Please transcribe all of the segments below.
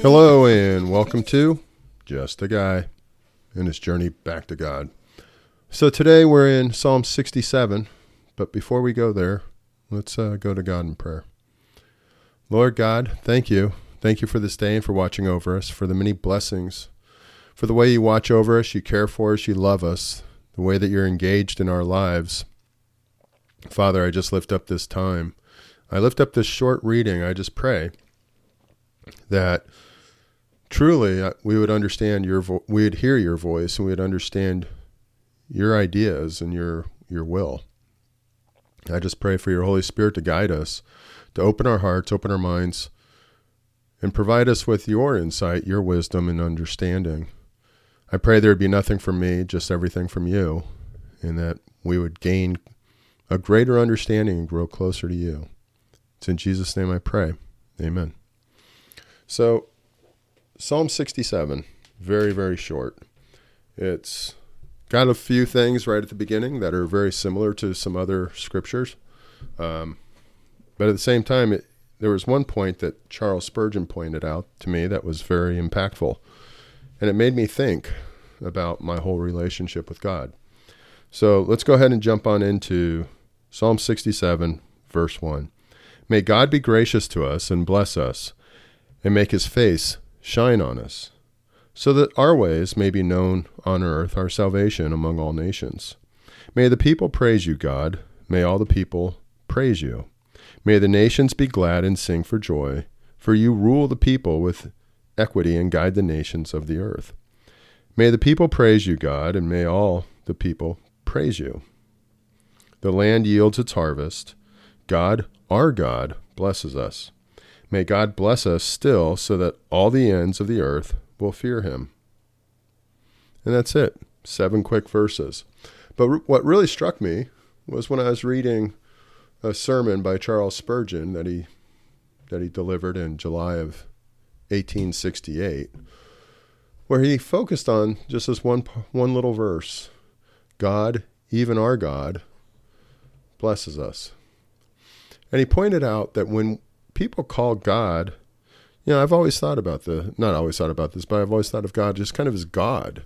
Hello, and welcome to Just a Guy and his journey back to God. So today we're in Psalm 67, but before we go there, let's uh, go to God in prayer. Lord God, thank you. Thank you for this day and for watching over us, for the many blessings, for the way you watch over us, you care for us, you love us, the way that you're engaged in our lives. Father, I just lift up this time. I lift up this short reading. I just pray that truly uh, we would understand your vo- we would hear your voice and we would understand your ideas and your your will. I just pray for your Holy Spirit to guide us, to open our hearts, open our minds, and provide us with your insight, your wisdom, and understanding. I pray there would be nothing from me, just everything from you, and that we would gain a greater understanding and grow closer to you. It's in Jesus' name I pray. Amen. So, Psalm 67, very, very short. It's got a few things right at the beginning that are very similar to some other scriptures. Um, but at the same time, it, there was one point that Charles Spurgeon pointed out to me that was very impactful. And it made me think about my whole relationship with God. So let's go ahead and jump on into Psalm 67, verse 1. May God be gracious to us and bless us, and make his face shine on us, so that our ways may be known on earth, our salvation among all nations. May the people praise you, God. May all the people praise you. May the nations be glad and sing for joy, for you rule the people with equity and guide the nations of the earth. May the people praise you, God, and may all the people praise you. The land yields its harvest. God, our God, blesses us. May God bless us still so that all the ends of the earth will fear him. And that's it. Seven quick verses. But what really struck me was when I was reading a sermon by Charles Spurgeon that he that he delivered in July of 1868 where he focused on just this one one little verse. God, even our God, blesses us. And he pointed out that when people call God, you know, I've always thought about the not always thought about this, but I've always thought of God just kind of as God.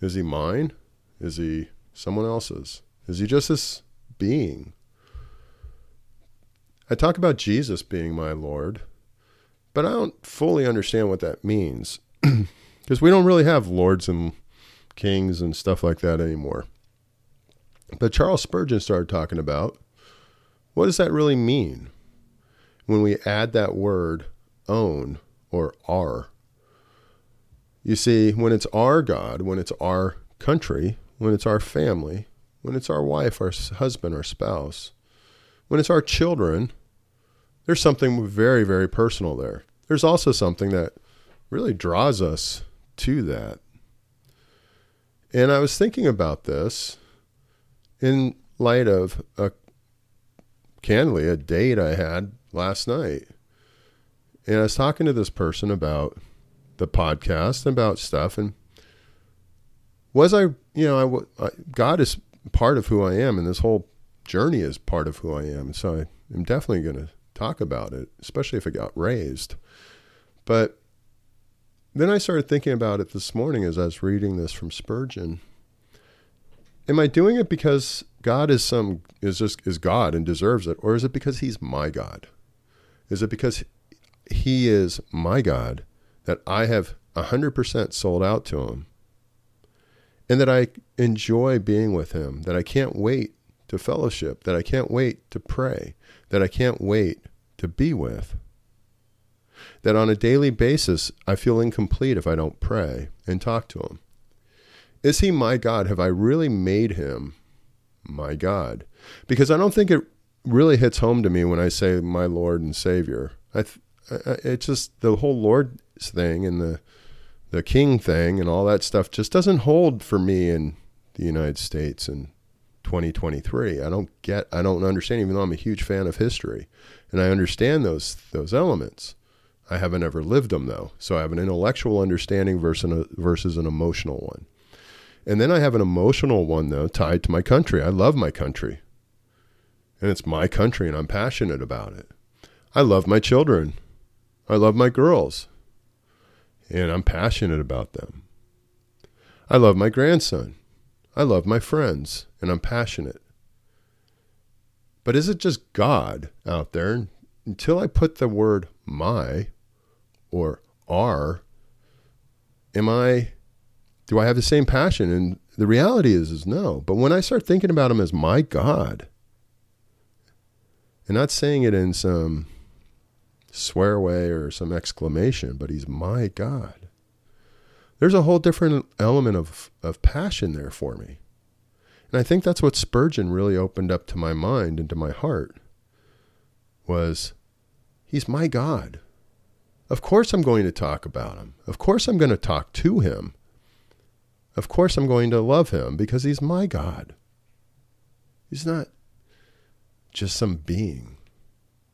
Is he mine? Is he someone else's? Is he just this being? I talk about Jesus being my Lord, but I don't fully understand what that means. Because we don't really have lords and kings and stuff like that anymore. But Charles Spurgeon started talking about what does that really mean when we add that word own or our? You see, when it's our God, when it's our country, when it's our family, when it's our wife, our husband, our spouse, when it's our children, there's something very, very personal there. There's also something that really draws us to that. And I was thinking about this in light of a candidly a date I had last night. And I was talking to this person about the podcast and about stuff and was I, you know, I, I, God is part of who I am and this whole journey is part of who I am. So I am definitely going to talk about it, especially if it got raised. But then I started thinking about it this morning as I was reading this from Spurgeon. Am I doing it because God is some is just is God and deserves it, or is it because He's my God? Is it because He is my God that I have hundred percent sold out to Him, and that I enjoy being with Him, that I can't wait to fellowship, that I can't wait to pray, that I can't wait to be with? that on a daily basis I feel incomplete if I don't pray and talk to Him? Is He my God? Have I really made Him my God? Because I don't think it really hits home to me when I say my Lord and Savior. I, th- it's just the whole Lord thing and the the King thing and all that stuff just doesn't hold for me in the United States in 2023. I don't get, I don't understand, even though I'm a huge fan of history, and I understand those those elements. I haven't ever lived them though. So I have an intellectual understanding versus an, versus an emotional one. And then I have an emotional one though tied to my country. I love my country. and it's my country and I'm passionate about it. I love my children. I love my girls and I'm passionate about them. I love my grandson. I love my friends and I'm passionate. But is it just God out there? Until I put the word my or our, am I, do I have the same passion? And the reality is, is no. But when I start thinking about him as my God, and not saying it in some swear way or some exclamation, but he's my God. There's a whole different element of, of passion there for me. And I think that's what Spurgeon really opened up to my mind and to my heart was he's my God. Of course I'm going to talk about him. Of course I'm going to talk to him. Of course I'm going to love him because he's my God. He's not just some being.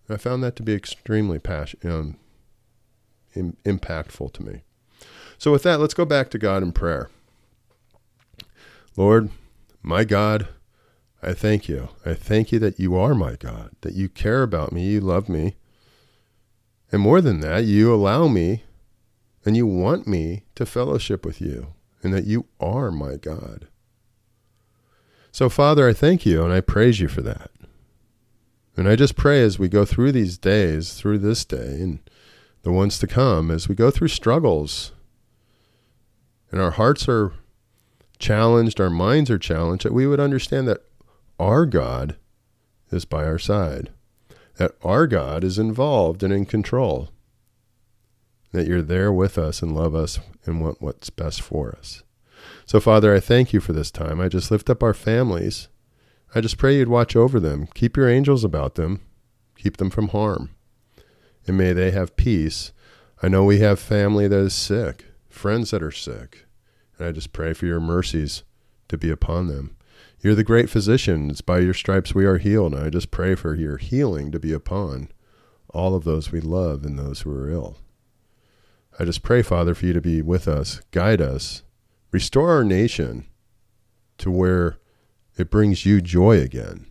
I found that to be extremely passion, um, Im- impactful to me. So, with that, let's go back to God in prayer. Lord, my God, I thank you. I thank you that you are my God, that you care about me, you love me. And more than that, you allow me and you want me to fellowship with you, and that you are my God. So, Father, I thank you and I praise you for that. And I just pray as we go through these days, through this day and the ones to come, as we go through struggles and our hearts are challenged, our minds are challenged, that we would understand that our God is by our side, that our God is involved and in control, that you're there with us and love us and want what's best for us. So, Father, I thank you for this time. I just lift up our families. I just pray you'd watch over them, keep your angels about them, keep them from harm, and may they have peace. I know we have family that is sick, friends that are sick, and I just pray for your mercies to be upon them. You're the great physician. It's by your stripes we are healed. And I just pray for your healing to be upon all of those we love and those who are ill. I just pray, Father, for you to be with us, guide us, restore our nation to where it brings you joy again.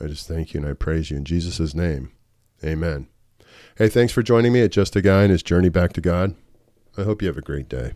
I just thank you and I praise you in Jesus' name. Amen. Hey, thanks for joining me at Just a Guy and his journey back to God. I hope you have a great day.